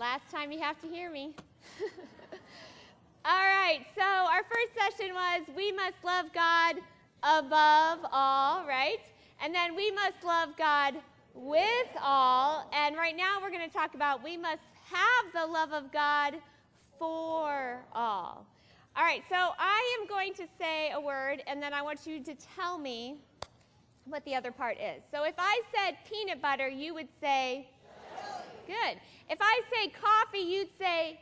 Last time you have to hear me. all right, so our first session was we must love God above all, right? And then we must love God with all. And right now we're going to talk about we must have the love of God for all. All right, so I am going to say a word, and then I want you to tell me what the other part is. So if I said peanut butter, you would say, Good. If I say coffee, you'd say,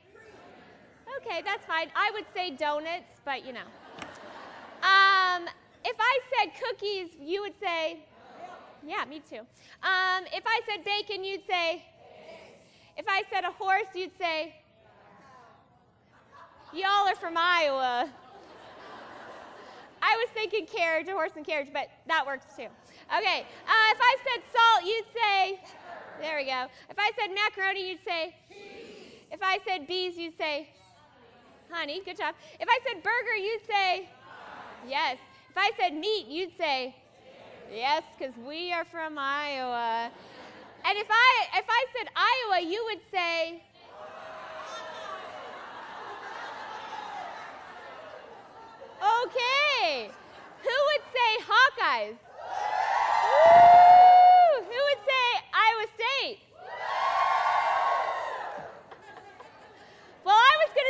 Okay, that's fine. I would say donuts, but you know. Um, if I said cookies, you would say, Yeah, me too. Um, if I said bacon, you'd say, If I said a horse, you'd say, Y'all are from Iowa. I was thinking carriage, a horse and carriage, but that works too. Okay, uh, if I said salt, you'd say, there we go. If I said macaroni, you'd say, cheese. if I said bees, you'd say, honey, good job. If I said burger, you'd say, yes. If I said meat, you'd say, yes, because we are from Iowa. And if I, if I said Iowa, you would say, Okay. Who would say Hawkeyes? Woo! Who would say Iowa State? Well, I was going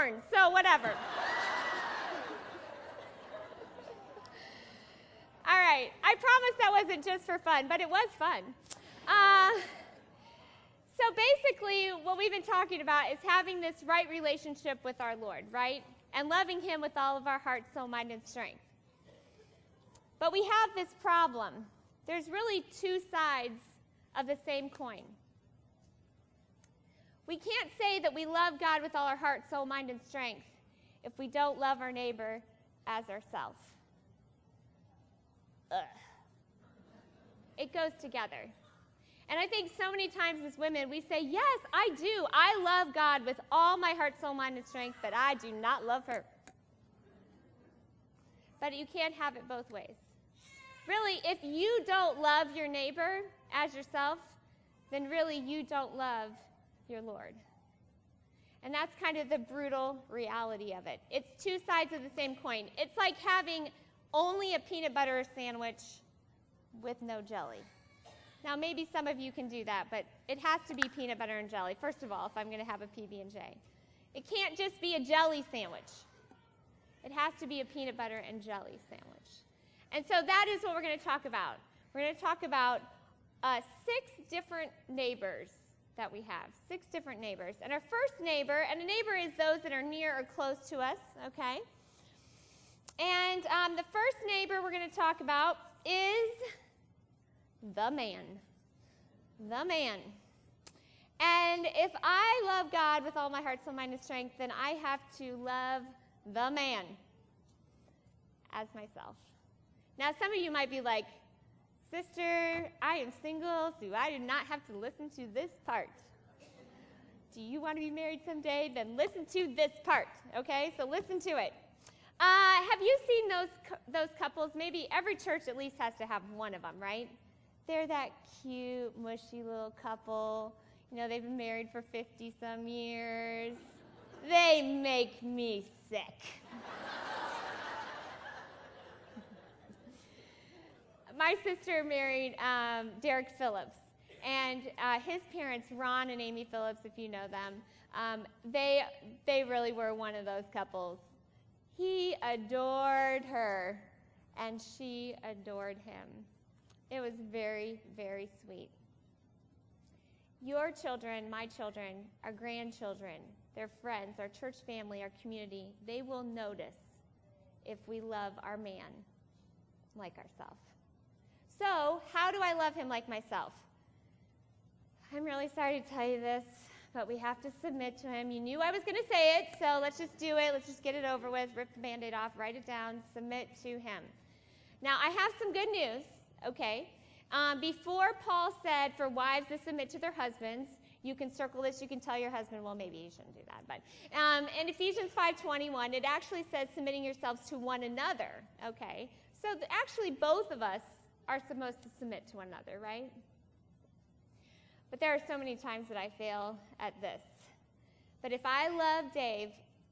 corn, so whatever. All right. I promise that wasn't just for fun, but it was fun. Uh, so basically, what we've been talking about is having this right relationship with our Lord, right? and loving Him with all of our heart, soul, mind, and strength. But we have this problem. There's really two sides of the same coin. We can't say that we love God with all our heart, soul, mind, and strength if we don't love our neighbor as ourselves. It goes together. And I think so many times as women, we say, Yes, I do. I love God with all my heart, soul, mind, and strength, but I do not love her. But you can't have it both ways. Really, if you don't love your neighbor as yourself, then really you don't love your Lord. And that's kind of the brutal reality of it. It's two sides of the same coin. It's like having only a peanut butter sandwich with no jelly. Now, maybe some of you can do that, but it has to be peanut butter and jelly, first of all, if I'm going to have a PB&J. It can't just be a jelly sandwich. It has to be a peanut butter and jelly sandwich. And so that is what we're going to talk about. We're going to talk about uh, six different neighbors that we have, six different neighbors. And our first neighbor, and a neighbor is those that are near or close to us, okay? And um, the first neighbor we're going to talk about is the man. The man. And if I love God with all my heart, soul, mind, and strength, then I have to love the man as myself. Now, some of you might be like, Sister, I am single, so I do not have to listen to this part. Do you want to be married someday? Then listen to this part, okay? So listen to it. Uh, have you seen those, those couples? Maybe every church at least has to have one of them, right? They're that cute, mushy little couple. You know, they've been married for 50 some years. They make me sick. My sister married um, Derek Phillips, and uh, his parents, Ron and Amy Phillips, if you know them, um, they, they really were one of those couples. He adored her, and she adored him. It was very, very sweet. Your children, my children, our grandchildren, their friends, our church family, our community, they will notice if we love our man like ourselves. So, how do I love him like myself? I'm really sorry to tell you this, but we have to submit to him. You knew I was going to say it, so let's just do it. Let's just get it over with. Rip the band aid off, write it down, submit to him. Now, I have some good news okay? Um, before Paul said for wives to submit to their husbands, you can circle this. You can tell your husband, well, maybe you shouldn't do that. But um, in Ephesians 5:21, it actually says submitting yourselves to one another. Okay, so actually both of us are supposed to submit to one another, right? But there are so many times that I fail at this. But if I love Dave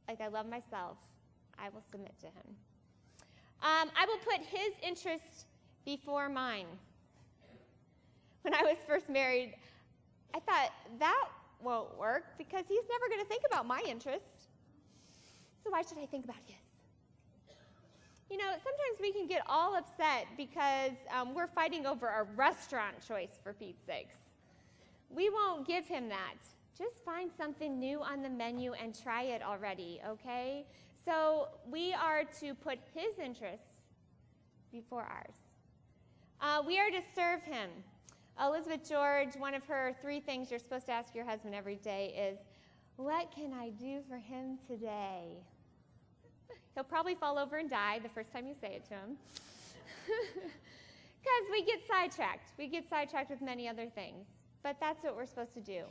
like I love myself, I will submit to him. Um, I will put his interest before mine. When I was first married, I thought that won't work because he's never going to think about my interest. So why should I think about his? You know, sometimes we can get all upset because um, we're fighting over a restaurant choice for Pete's sakes. We won't give him that. Just find something new on the menu and try it already, okay? So we are to put his interests before ours. Uh, we are to serve him. Elizabeth George, one of her three things you're supposed to ask your husband every day is, What can I do for him today? He'll probably fall over and die the first time you say it to him. Because we get sidetracked. We get sidetracked with many other things. But that's what we're supposed to do.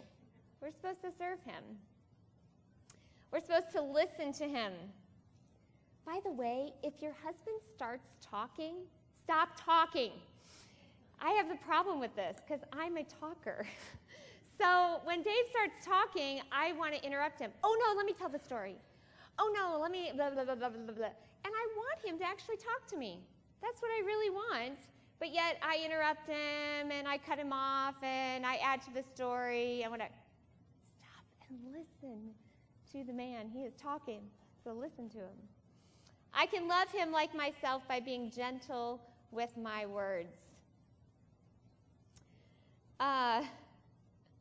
We're supposed to serve him. We're supposed to listen to him. By the way, if your husband starts talking, stop talking. I have a problem with this because I'm a talker. so when Dave starts talking, I want to interrupt him. Oh no, let me tell the story. Oh no, let me blah, blah, blah, blah, blah, blah. And I want him to actually talk to me. That's what I really want. But yet I interrupt him and I cut him off and I add to the story. I want to stop and listen to the man. He is talking, so listen to him. I can love him like myself by being gentle with my words. Uh,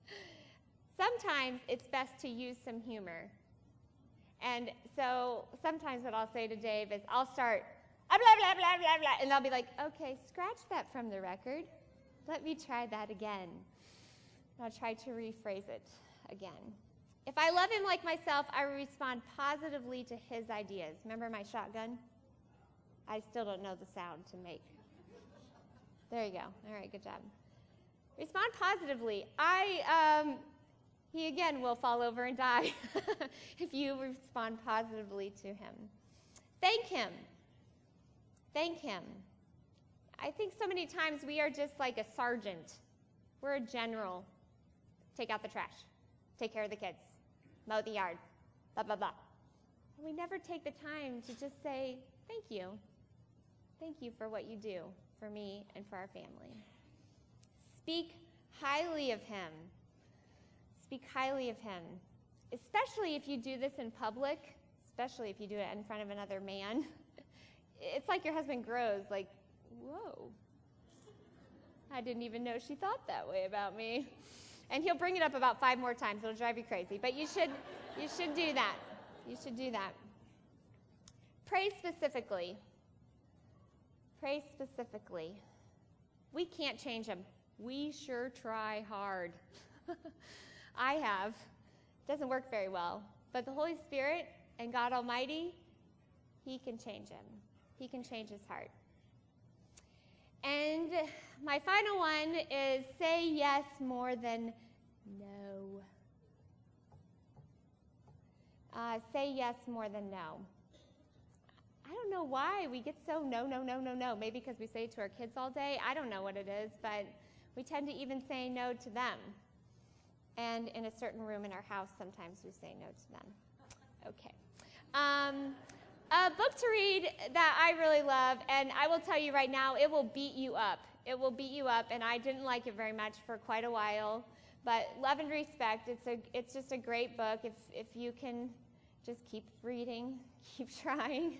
sometimes it's best to use some humor. And so sometimes what I'll say to Dave is, I'll start, blah, blah, blah, blah, blah, and they'll be like, okay, scratch that from the record. Let me try that again. I'll try to rephrase it again. If I love him like myself, I respond positively to his ideas. Remember my shotgun? I still don't know the sound to make. There you go. All right, good job. Respond positively. I, um, he again will fall over and die if you respond positively to him. Thank him. Thank him. I think so many times we are just like a sergeant. We're a general. Take out the trash, take care of the kids, mow the yard, blah, blah, blah. And we never take the time to just say, Thank you. Thank you for what you do for me and for our family. Speak highly of him. Speak highly of him, especially if you do this in public, especially if you do it in front of another man. It's like your husband grows, like, whoa. I didn't even know she thought that way about me. And he'll bring it up about five more times. It'll drive you crazy. But you should, you should do that. You should do that. Pray specifically. Pray specifically. We can't change him. We sure try hard. I have. It doesn't work very well. But the Holy Spirit and God Almighty, He can change him. He can change his heart. And my final one is say yes more than no. Uh, say yes more than no. I don't know why we get so no, no, no, no, no. Maybe because we say it to our kids all day. I don't know what it is, but we tend to even say no to them. And in a certain room in our house, sometimes we say no to them. Okay. Um, a book to read that I really love, and I will tell you right now, it will beat you up. It will beat you up, and I didn't like it very much for quite a while. But Love and Respect, it's, a, it's just a great book if, if you can just keep reading, keep trying.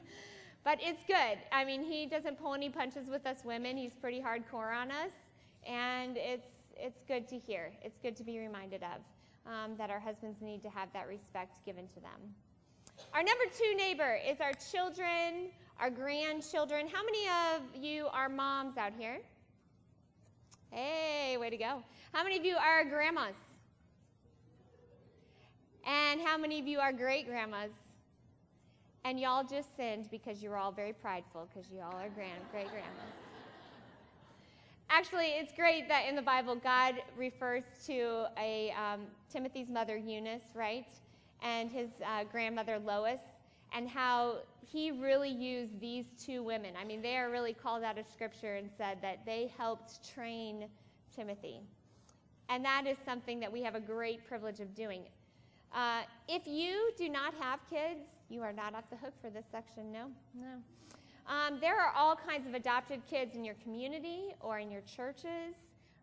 But it's good. I mean, he doesn't pull any punches with us women, he's pretty hardcore on us, and it's, it's good to hear. It's good to be reminded of um, that our husbands need to have that respect given to them. Our number two neighbor is our children, our grandchildren. How many of you are moms out here? Hey, way to go. How many of you are grandmas? And how many of you are great grandmas? And y'all just sinned because you're all very prideful because you all are grand, great grandmas. Actually, it's great that in the Bible God refers to a um, Timothy's mother Eunice, right? and his uh, grandmother Lois, and how he really used these two women. I mean, they are really called out of scripture and said that they helped train Timothy. And that is something that we have a great privilege of doing. Uh, if you do not have kids, you are not off the hook for this section. No, no. Um, there are all kinds of adopted kids in your community or in your churches.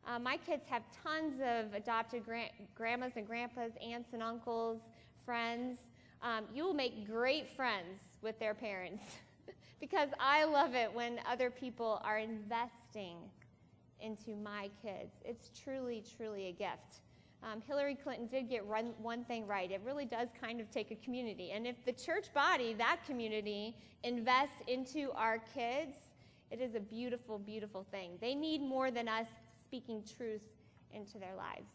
Uh, my kids have tons of adopted gra- grandmas and grandpas, aunts and uncles, friends. Um, you will make great friends with their parents because I love it when other people are investing into my kids. It's truly, truly a gift. Um, Hillary Clinton did get run, one thing right. It really does kind of take a community. And if the church body, that community, invests into our kids, it is a beautiful, beautiful thing. They need more than us speaking truth into their lives.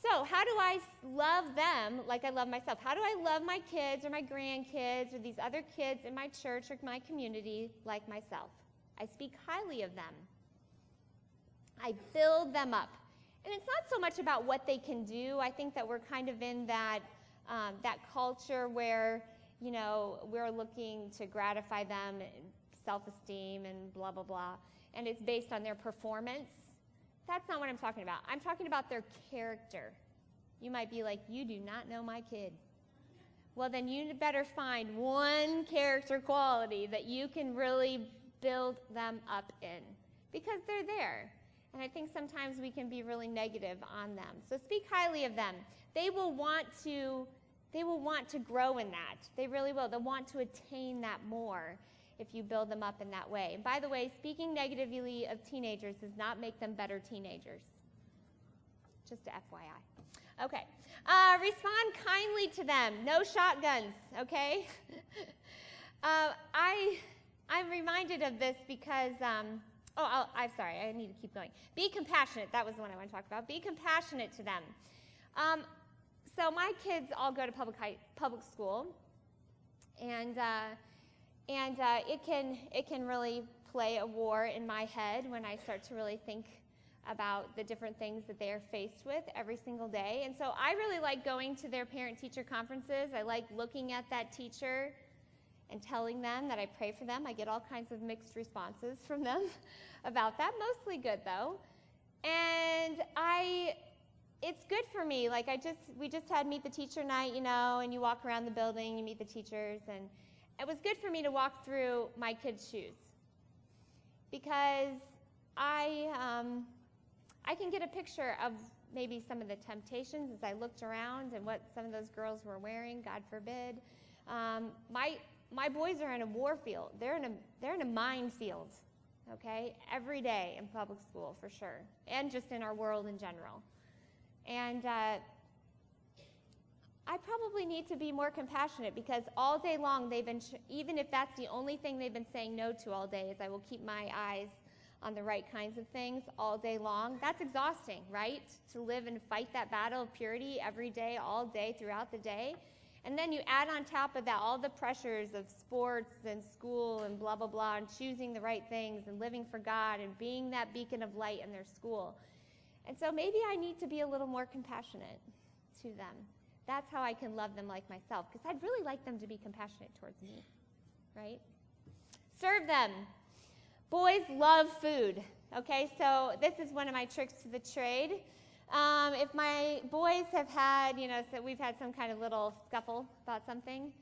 So, how do I love them like I love myself? How do I love my kids or my grandkids or these other kids in my church or my community like myself? I speak highly of them. I build them up. And it's not so much about what they can do. I think that we're kind of in that, um, that culture where, you know, we're looking to gratify them, self esteem, and blah, blah, blah. And it's based on their performance. That's not what I'm talking about. I'm talking about their character. You might be like, You do not know my kid. Well, then you better find one character quality that you can really build them up in because they're there. And I think sometimes we can be really negative on them. So speak highly of them. They will want to they will want to grow in that. They really will. They'll want to attain that more if you build them up in that way. And by the way, speaking negatively of teenagers does not make them better teenagers. Just a FYI. Okay. Uh, respond kindly to them. No shotguns, okay? uh, I, I'm reminded of this because, um, oh, i am sorry, I need to keep going. Be compassionate. That was the one I want to talk about. Be compassionate to them. Um, so my kids all go to public, high, public school, and uh, and uh, it, can, it can really play a war in my head when I start to really think about the different things that they are faced with every single day. And so I really like going to their parent teacher conferences. I like looking at that teacher and telling them that I pray for them. I get all kinds of mixed responses from them about that, mostly good though. And I it's good for me. Like I just we just had meet the teacher night, you know, and you walk around the building, you meet the teachers and it was good for me to walk through my kids' shoes because I, um, I can get a picture of maybe some of the temptations as I looked around and what some of those girls were wearing, God forbid. Um, my, my boys are in a war field. They're in a, they're in a minefield, okay, every day in public school for sure, and just in our world in general. And uh, I probably need to be more compassionate because all day long they've been, even if that's the only thing they've been saying no to all day, is I will keep my eyes on the right kinds of things all day long. That's exhausting, right? To live and fight that battle of purity every day, all day, throughout the day. And then you add on top of that all the pressures of sports and school and blah, blah, blah, and choosing the right things and living for God and being that beacon of light in their school. And so maybe I need to be a little more compassionate to them. That's how I can love them like myself, because I'd really like them to be compassionate towards me, right? Serve them. Boys love food, okay? So this is one of my tricks to the trade. Um, if my boys have had, you know, so we've had some kind of little scuffle about something,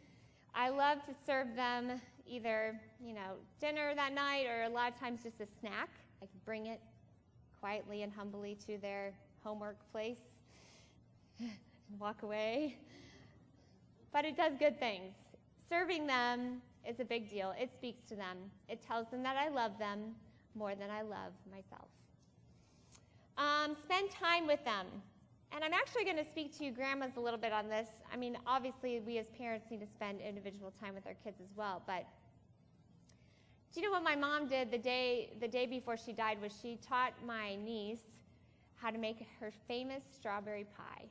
I love to serve them either, you know, dinner that night or a lot of times just a snack. I can bring it quietly and humbly to their homework place and walk away. But it does good things. Serving them is a big deal. It speaks to them, it tells them that I love them more than I love myself. Um, spend time with them. And I'm actually going to speak to grandmas a little bit on this. I mean, obviously, we as parents need to spend individual time with our kids as well. But do you know what my mom did the day the day before she died? Was she taught my niece how to make her famous strawberry pie.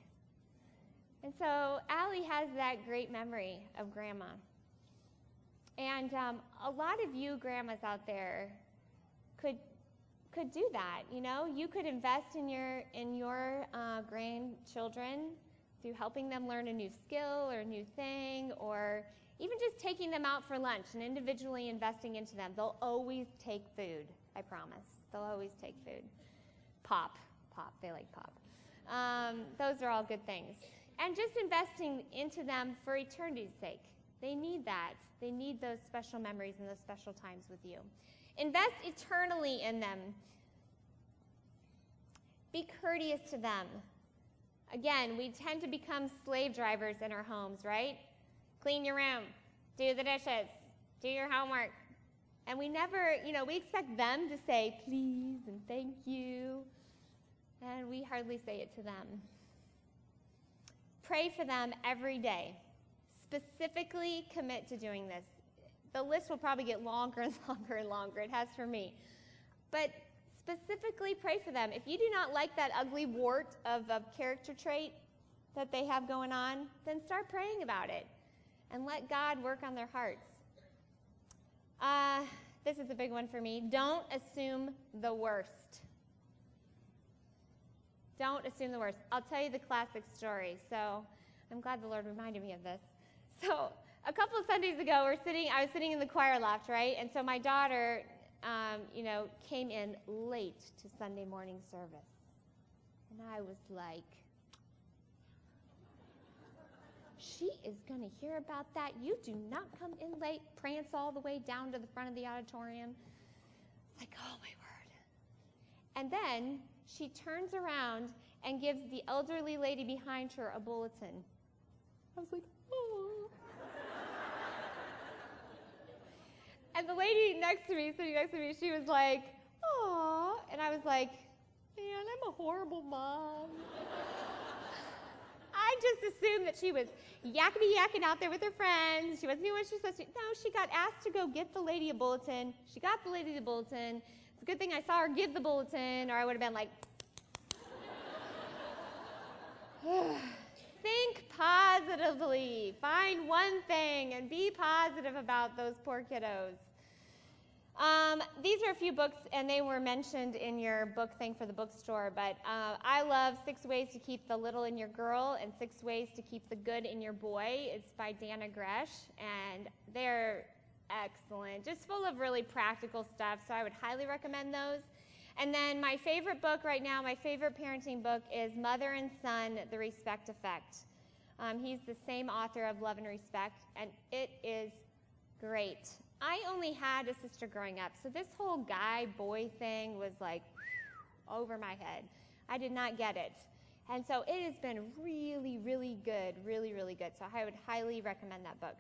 And so Allie has that great memory of grandma. And um, a lot of you grandmas out there could could do that. You know, you could invest in your in your uh, grandchildren through helping them learn a new skill or a new thing, or even just taking them out for lunch and individually investing into them. They'll always take food. I promise. They'll always take food. Pop, pop. They like pop. Um, those are all good things. And just investing into them for eternity's sake. They need that. They need those special memories and those special times with you. Invest eternally in them. Be courteous to them. Again, we tend to become slave drivers in our homes, right? Clean your room, do the dishes, do your homework. And we never, you know, we expect them to say please and thank you, and we hardly say it to them. Pray for them every day. Specifically commit to doing this. The list will probably get longer and longer and longer. It has for me. But specifically pray for them. If you do not like that ugly wart of a character trait that they have going on, then start praying about it and let God work on their hearts. Uh, this is a big one for me. Don't assume the worst. Don't assume the worst. I'll tell you the classic story. So I'm glad the Lord reminded me of this. So a couple of Sundays ago, we're sitting. I was sitting in the choir loft, right? And so my daughter, um, you know, came in late to Sunday morning service, and I was like, she is going to hear about that. You do not come in late, prance all the way down to the front of the auditorium. It's like, oh my word. And then she turns around and gives the elderly lady behind her a bulletin. I was like, oh. And the lady next to me, sitting next to me, she was like, oh. And I was like, man, I'm a horrible mom. I just assumed that she was yakety yakking out there with her friends. She wasn't doing what she was supposed to. No, she got asked to go get the lady a bulletin. She got the lady the bulletin. It's a good thing I saw her give the bulletin, or I would have been like, think positively. Find one thing and be positive about those poor kiddos. Um, these are a few books, and they were mentioned in your book thing for the bookstore. But uh, I love Six Ways to Keep the Little in Your Girl and Six Ways to Keep the Good in Your Boy. It's by Dannah Gresh, and they're excellent, just full of really practical stuff. So I would highly recommend those. And then my favorite book right now, my favorite parenting book is Mother and Son The Respect Effect. Um, he's the same author of Love and Respect, and it is great. I only had a sister growing up, so this whole guy boy thing was like over my head. I did not get it. And so it has been really, really good, really, really good. So I would highly recommend that book.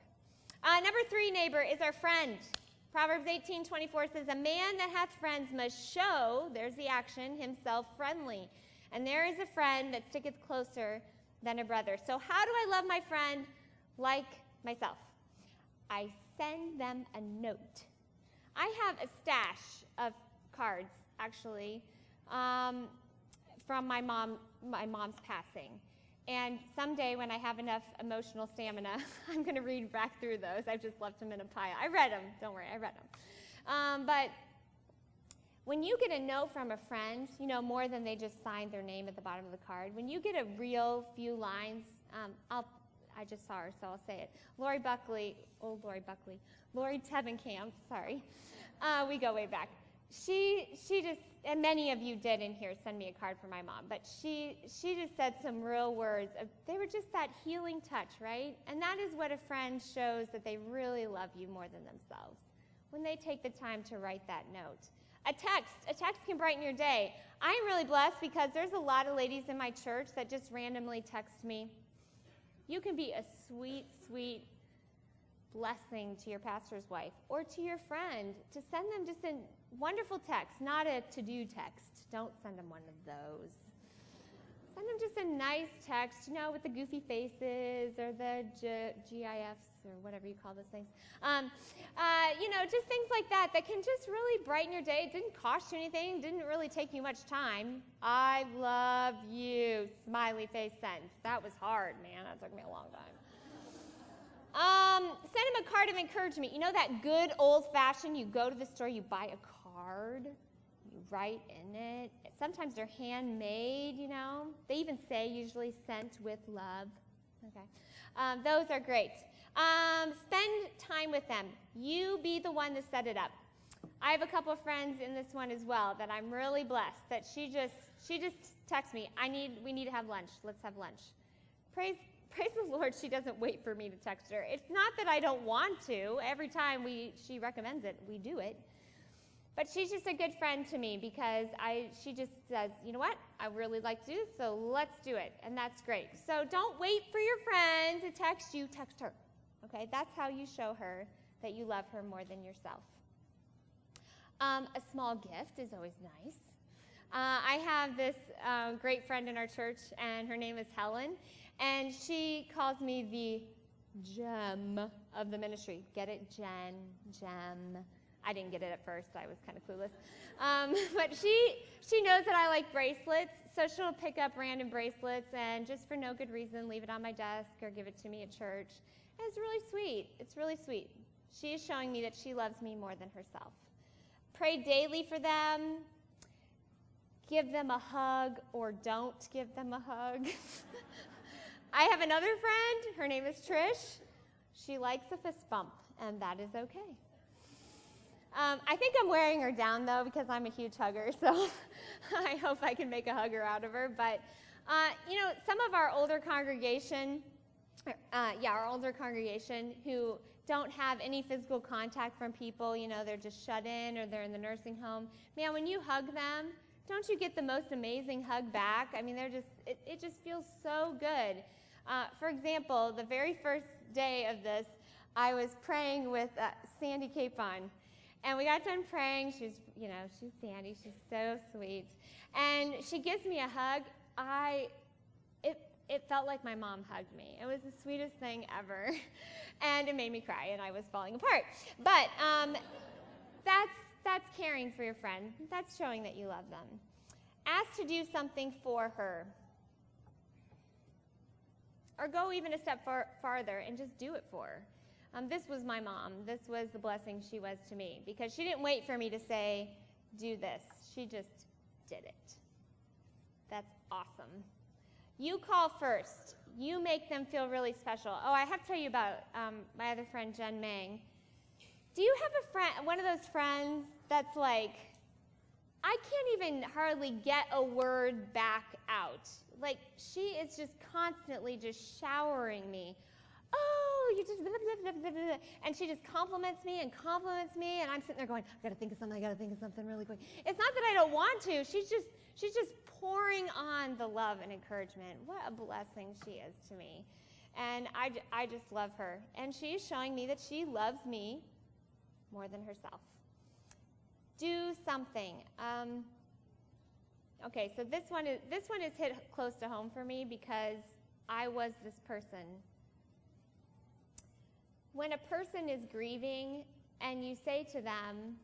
Uh, number three, neighbor, is our friend. Proverbs 18 24 says, A man that hath friends must show, there's the action, himself friendly. And there is a friend that sticketh closer than a brother. So, how do I love my friend like myself? I send them a note. I have a stash of cards, actually, um, from my mom, my mom's passing. And someday, when I have enough emotional stamina, I'm going to read back through those. I've just left them in a pile. I read them. Don't worry, I read them. Um, but when you get a note from a friend, you know, more than they just signed their name at the bottom of the card, when you get a real few lines, um, I'll I just saw her, so I'll say it. Lori Buckley, old Lori Buckley, Lori Tevenkamp, sorry. Uh, we go way back. She, she just, and many of you did in here send me a card for my mom, but she, she just said some real words. Of, they were just that healing touch, right? And that is what a friend shows that they really love you more than themselves when they take the time to write that note. A text, a text can brighten your day. I am really blessed because there's a lot of ladies in my church that just randomly text me you can be a sweet, sweet blessing to your pastor's wife or to your friend to send them just a wonderful text, not a to do text. Don't send them one of those. Send them just a nice text, you know, with the goofy faces or the G- GIFs or whatever you call those things. Um, uh, you know, just things like that that can just really brighten your day. It didn't cost you anything, didn't really take you much time. I love you. Smiley face sent. That was hard, man. That took me a long time. Um, send him a card of encouragement. You know that good old fashioned, you go to the store, you buy a card, you write in it. Sometimes they're handmade, you know. They even say usually sent with love. Okay. Um, those are great. Um, spend time with them. You be the one to set it up. I have a couple friends in this one as well that I'm really blessed that she just she just texts me, I need we need to have lunch. Let's have lunch. Praise praise the Lord, she doesn't wait for me to text her. It's not that I don't want to. Every time we she recommends it, we do it. But she's just a good friend to me because I she just says, you know what, I really like to do this, so let's do it. And that's great. So don't wait for your friend to text you, text her. Okay? That's how you show her that you love her more than yourself. Um, a small gift is always nice. Uh, I have this uh, great friend in our church, and her name is Helen, and she calls me the gem of the ministry. Get it? Jen, gem. I didn't get it at first. I was kind of clueless. Um, but she, she knows that I like bracelets, so she'll pick up random bracelets and just for no good reason leave it on my desk or give it to me at church. And it's really sweet. It's really sweet. She is showing me that she loves me more than herself. Pray daily for them. Give them a hug or don't give them a hug. I have another friend. Her name is Trish. She likes a fist bump, and that is okay. Um, I think I'm wearing her down though because I'm a huge hugger, so I hope I can make a hugger out of her. But uh, you know, some of our older congregation, uh, yeah, our older congregation who don't have any physical contact from people, you know, they're just shut in or they're in the nursing home. Man, when you hug them, don't you get the most amazing hug back? I mean, they're just, it, it just feels so good. Uh, for example, the very first day of this, I was praying with uh, Sandy Capon. And we got done praying. She's, you know, she's Sandy. She's so sweet. And she gives me a hug. I, it, it felt like my mom hugged me. It was the sweetest thing ever. and it made me cry, and I was falling apart. But um, that's, that's caring for your friend. That's showing that you love them. Ask to do something for her. Or go even a step far, farther and just do it for her. Um, this was my mom. This was the blessing she was to me because she didn't wait for me to say, do this. She just did it. That's awesome. You call first. You make them feel really special. Oh, I have to tell you about um, my other friend, Jen Mang. Do you have a friend, one of those friends that's like, I can't even hardly get a word back out. Like, she is just constantly just showering me oh, you just, blah, blah, blah, blah, blah. and she just compliments me and compliments me, and I'm sitting there going, I gotta think of something, I gotta think of something really quick. It's not that I don't want to, she's just, she's just pouring on the love and encouragement. What a blessing she is to me. And I, I just love her. And she's showing me that she loves me more than herself. Do something. Um, okay, so this one is this one is hit close to home for me because I was this person when a person is grieving and you say to them,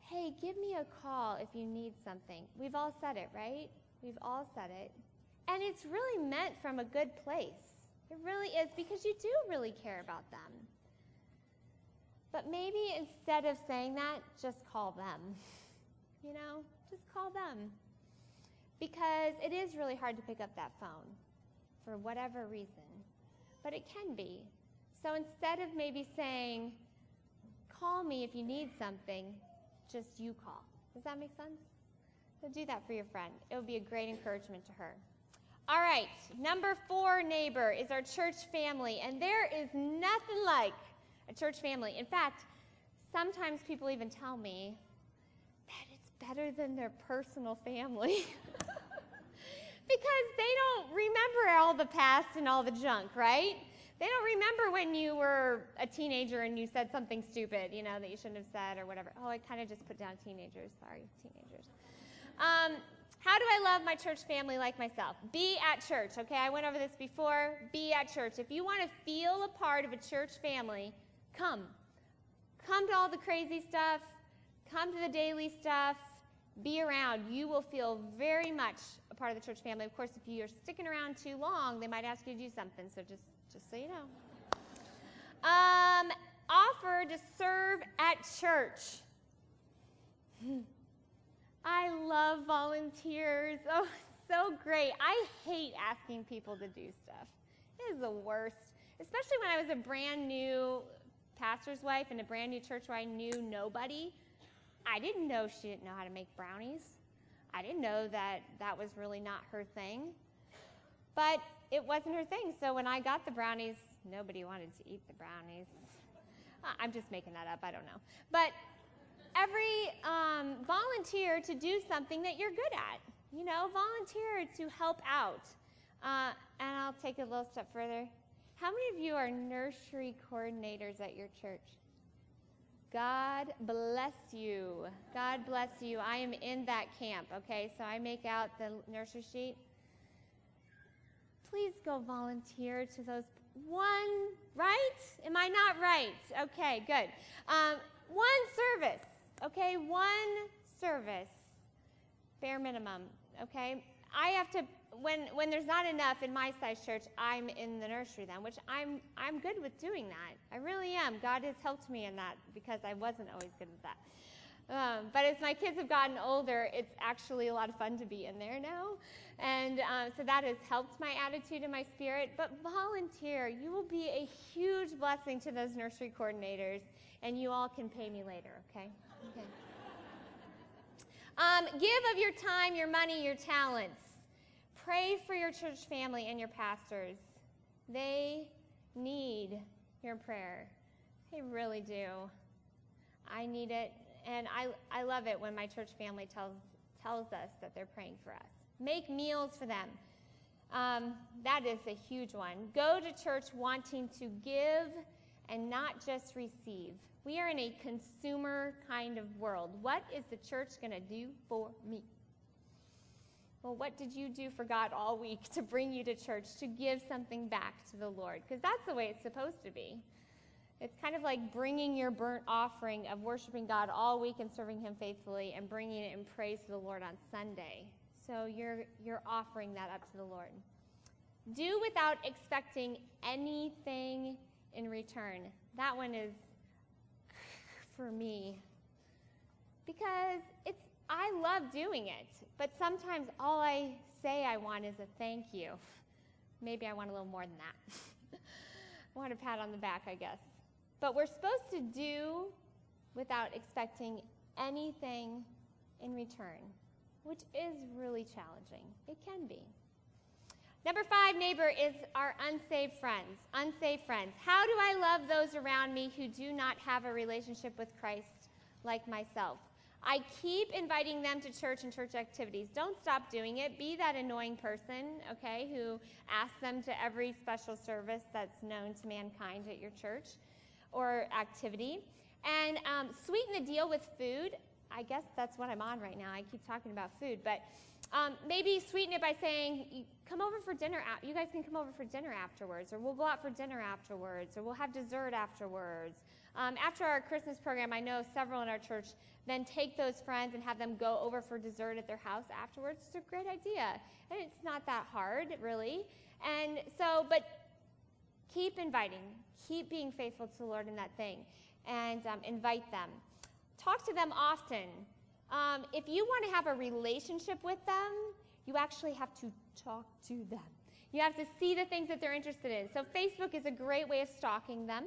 hey, give me a call if you need something. We've all said it, right? We've all said it. And it's really meant from a good place. It really is because you do really care about them. But maybe instead of saying that, just call them. You know, just call them. Because it is really hard to pick up that phone for whatever reason. But it can be. So instead of maybe saying, call me if you need something, just you call. Does that make sense? So do that for your friend. It will be a great encouragement to her. All right, number four neighbor is our church family, and there is nothing like a church family. In fact, sometimes people even tell me that it's better than their personal family. because they don't remember all the past and all the junk, right? They don't remember when you were a teenager and you said something stupid, you know, that you shouldn't have said or whatever. Oh, I kind of just put down teenagers. Sorry, teenagers. Um, how do I love my church family like myself? Be at church, okay? I went over this before. Be at church. If you want to feel a part of a church family, come. Come to all the crazy stuff, come to the daily stuff, be around. You will feel very much a part of the church family. Of course, if you're sticking around too long, they might ask you to do something, so just just so you know. Um, offer to serve at church. I love volunteers. Oh, so great. I hate asking people to do stuff. It is the worst, especially when I was a brand new pastor's wife in a brand new church where I knew nobody. I didn't know she didn't know how to make brownies. I didn't know that that was really not her thing. But it wasn't her thing. So when I got the brownies, nobody wanted to eat the brownies. I'm just making that up. I don't know. But every um, volunteer to do something that you're good at. You know, volunteer to help out. Uh, and I'll take it a little step further. How many of you are nursery coordinators at your church? God bless you. God bless you. I am in that camp, okay? So I make out the nursery sheet. Please go volunteer to those one, right? Am I not right? Okay, good. Um, one service, okay? One service, bare minimum, okay? I have to when when there's not enough in my size church, I'm in the nursery then, which I'm I'm good with doing that. I really am. God has helped me in that because I wasn't always good with that. Um, but as my kids have gotten older, it's actually a lot of fun to be in there now. And um, so that has helped my attitude and my spirit. But volunteer. You will be a huge blessing to those nursery coordinators, and you all can pay me later, okay? Okay. Um, give of your time, your money, your talents. Pray for your church family and your pastors. They need your prayer. They really do. I need it, and I, I love it when my church family tells, tells us that they're praying for us. Make meals for them. Um, that is a huge one. Go to church wanting to give and not just receive. We are in a consumer kind of world. What is the church going to do for me? Well, what did you do for God all week to bring you to church, to give something back to the Lord? Because that's the way it's supposed to be. It's kind of like bringing your burnt offering of worshiping God all week and serving Him faithfully and bringing it in praise to the Lord on Sunday. So you're, you're offering that up to the Lord. Do without expecting anything in return. That one is for me because it's I love doing it, but sometimes all I say I want is a thank you. Maybe I want a little more than that. I want a pat on the back, I guess. But we're supposed to do without expecting anything in return, which is really challenging. It can be. Number five, neighbor, is our unsaved friends. Unsaved friends. How do I love those around me who do not have a relationship with Christ like myself? I keep inviting them to church and church activities. Don't stop doing it. Be that annoying person, okay, who asks them to every special service that's known to mankind at your church or activity. And um, sweeten the deal with food. I guess that's what I'm on right now. I keep talking about food, but um, maybe sweeten it by saying, "Come over for dinner. You guys can come over for dinner afterwards, or we'll go out for dinner afterwards, or we'll have dessert afterwards." Um, after our Christmas program, I know several in our church then take those friends and have them go over for dessert at their house afterwards. It's a great idea. And it's not that hard, really. And so, but keep inviting, keep being faithful to the Lord in that thing, and um, invite them. Talk to them often. Um, if you want to have a relationship with them, you actually have to talk to them. You have to see the things that they're interested in. So, Facebook is a great way of stalking them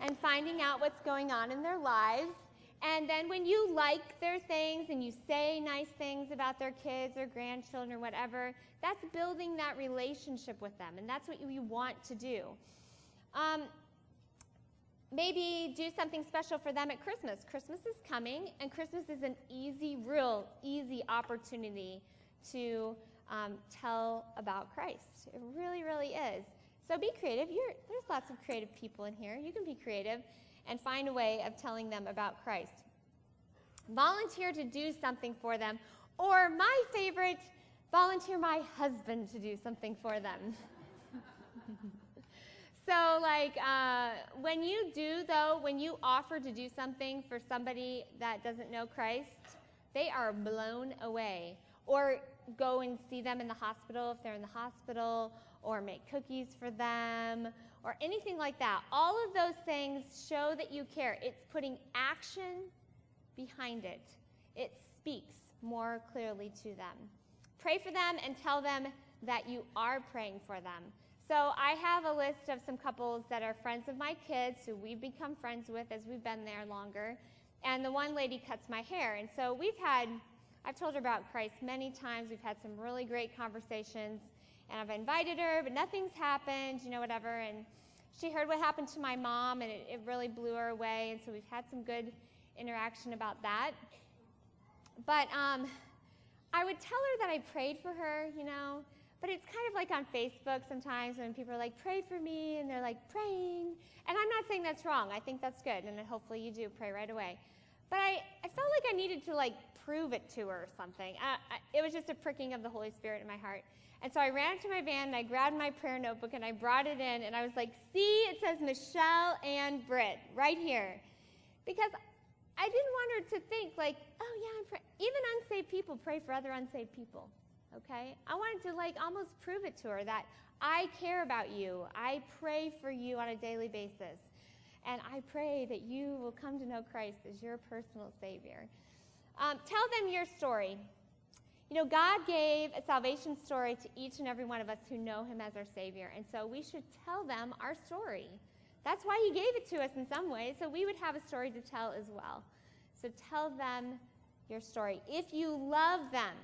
and finding out what's going on in their lives. And then when you like their things and you say nice things about their kids or grandchildren or whatever, that's building that relationship with them. And that's what you want to do. Um, maybe do something special for them at Christmas. Christmas is coming, and Christmas is an easy, real easy opportunity to um, tell about Christ. It really, really is. So be creative. You're, there's lots of creative people in here. You can be creative and find a way of telling them about Christ. Volunteer to do something for them, or my favorite, volunteer my husband to do something for them. so, like, uh, when you do, though, when you offer to do something for somebody that doesn't know Christ, they are blown away. Or go and see them in the hospital if they're in the hospital, or make cookies for them or anything like that. All of those things show that you care. It's putting action behind it, it speaks more clearly to them. Pray for them and tell them that you are praying for them. So I have a list of some couples that are friends of my kids who we've become friends with as we've been there longer. and the one lady cuts my hair. And so we've had, I've told her about Christ many times. We've had some really great conversations, and I've invited her, but nothing's happened, you know, whatever. And she heard what happened to my mom, and it, it really blew her away. And so we've had some good interaction about that. But um, I would tell her that I prayed for her, you know, but it's kind of like on Facebook sometimes when people are like, pray for me, and they're like, praying. And I'm not saying that's wrong. I think that's good, and hopefully you do pray right away. But I, I felt like I needed to like prove it to her or something. I, I, it was just a pricking of the Holy Spirit in my heart. And so I ran to my van and I grabbed my prayer notebook and I brought it in and I was like, see, it says Michelle and Britt right here. Because I didn't want her to think like, oh yeah, I'm praying. Even unsaved people pray for other unsaved people. Okay? I wanted to like almost prove it to her that I care about you. I pray for you on a daily basis. And I pray that you will come to know Christ as your personal Savior. Um, tell them your story. You know, God gave a salvation story to each and every one of us who know Him as our Savior. And so we should tell them our story. That's why He gave it to us in some ways, so we would have a story to tell as well. So tell them your story. If you love them,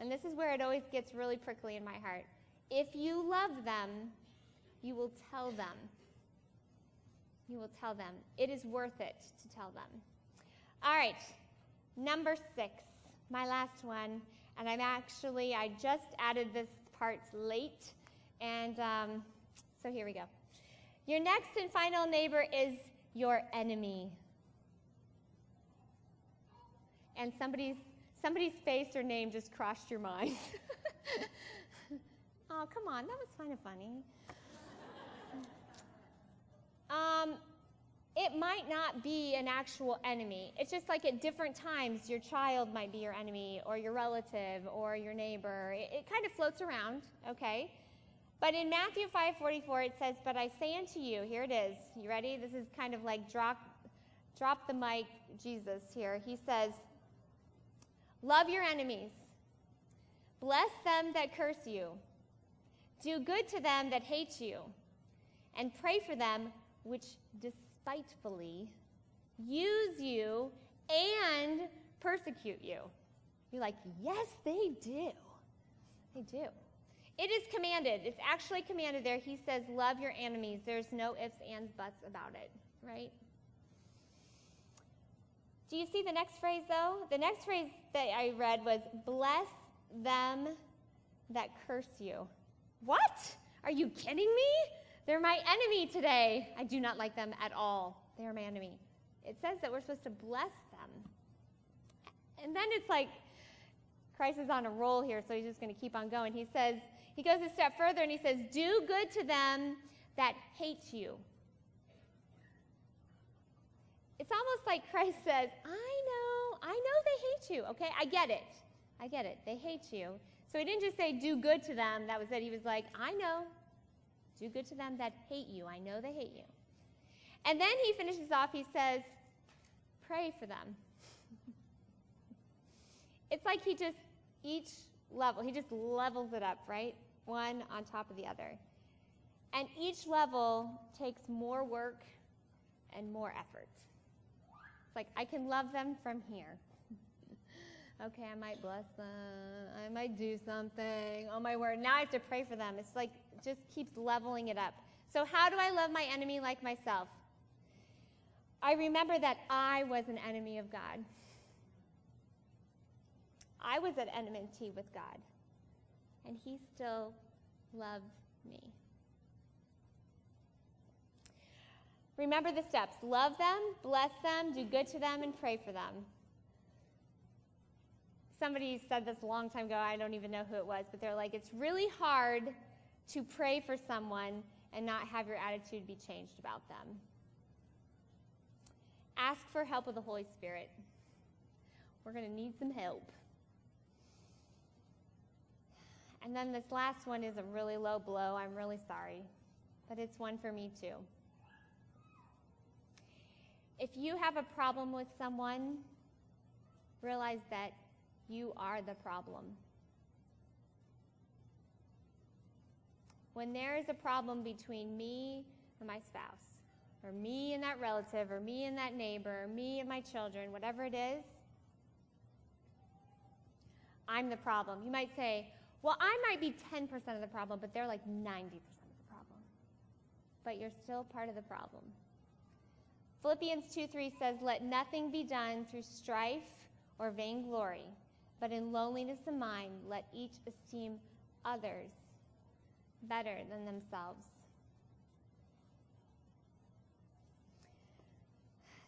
and this is where it always gets really prickly in my heart. If you love them, you will tell them. You will tell them. It is worth it to tell them. All right, number six, my last one. And I'm actually, I just added this part late. And um, so here we go. Your next and final neighbor is your enemy. And somebody's somebody's face or name just crossed your mind. oh, come on, that was kind of funny. Um, it might not be an actual enemy. It's just like at different times, your child might be your enemy, or your relative, or your neighbor. It, it kind of floats around, okay? But in Matthew 5:44, it says, "But I say unto you, here it is. You ready? This is kind of like drop, drop the mic, Jesus here. He says, Love your enemies. Bless them that curse you. Do good to them that hate you. And pray for them which despitefully use you and persecute you. You're like, yes, they do. They do. It is commanded. It's actually commanded there. He says, love your enemies. There's no ifs, ands, buts about it, right? Do you see the next phrase, though? The next phrase that I read was, Bless them that curse you. What? Are you kidding me? They're my enemy today. I do not like them at all. They are my enemy. It says that we're supposed to bless them. And then it's like, Christ is on a roll here, so he's just going to keep on going. He says, he goes a step further and he says, Do good to them that hate you. It's almost like Christ says, I know, I know they hate you, okay? I get it. I get it. They hate you. So he didn't just say, do good to them. That was it. He was like, I know. Do good to them that hate you. I know they hate you. And then he finishes off, he says, pray for them. it's like he just, each level, he just levels it up, right? One on top of the other. And each level takes more work and more effort It's like I can love them from here. Okay, I might bless them. I might do something. Oh my word. Now I have to pray for them. It's like just keeps leveling it up. So how do I love my enemy like myself? I remember that I was an enemy of God. I was at enmity with God, and He still loved me. Remember the steps love them, bless them, do good to them, and pray for them. Somebody said this a long time ago, I don't even know who it was, but they're like, it's really hard to pray for someone and not have your attitude be changed about them. Ask for help of the Holy Spirit. We're going to need some help. And then this last one is a really low blow. I'm really sorry, but it's one for me too. If you have a problem with someone, realize that you are the problem. When there is a problem between me and my spouse, or me and that relative, or me and that neighbor, or me and my children, whatever it is, I'm the problem. You might say, well, I might be 10% of the problem, but they're like 90% of the problem. But you're still part of the problem. Philippians 2 3 says, Let nothing be done through strife or vainglory, but in loneliness of mind, let each esteem others better than themselves.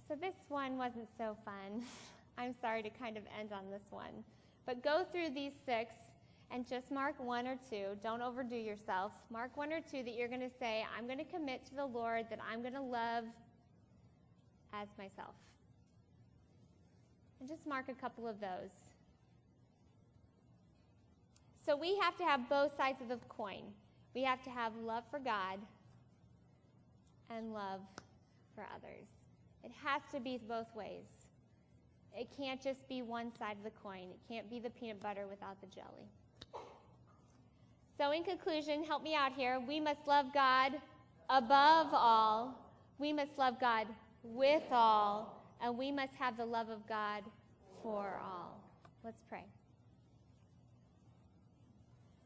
So, this one wasn't so fun. I'm sorry to kind of end on this one. But go through these six and just mark one or two. Don't overdo yourself. Mark one or two that you're going to say, I'm going to commit to the Lord that I'm going to love as myself. And just mark a couple of those. So we have to have both sides of the coin. We have to have love for God and love for others. It has to be both ways. It can't just be one side of the coin. It can't be the peanut butter without the jelly. So, in conclusion, help me out here. We must love God above all. We must love God with all. And we must have the love of God for all. Let's pray.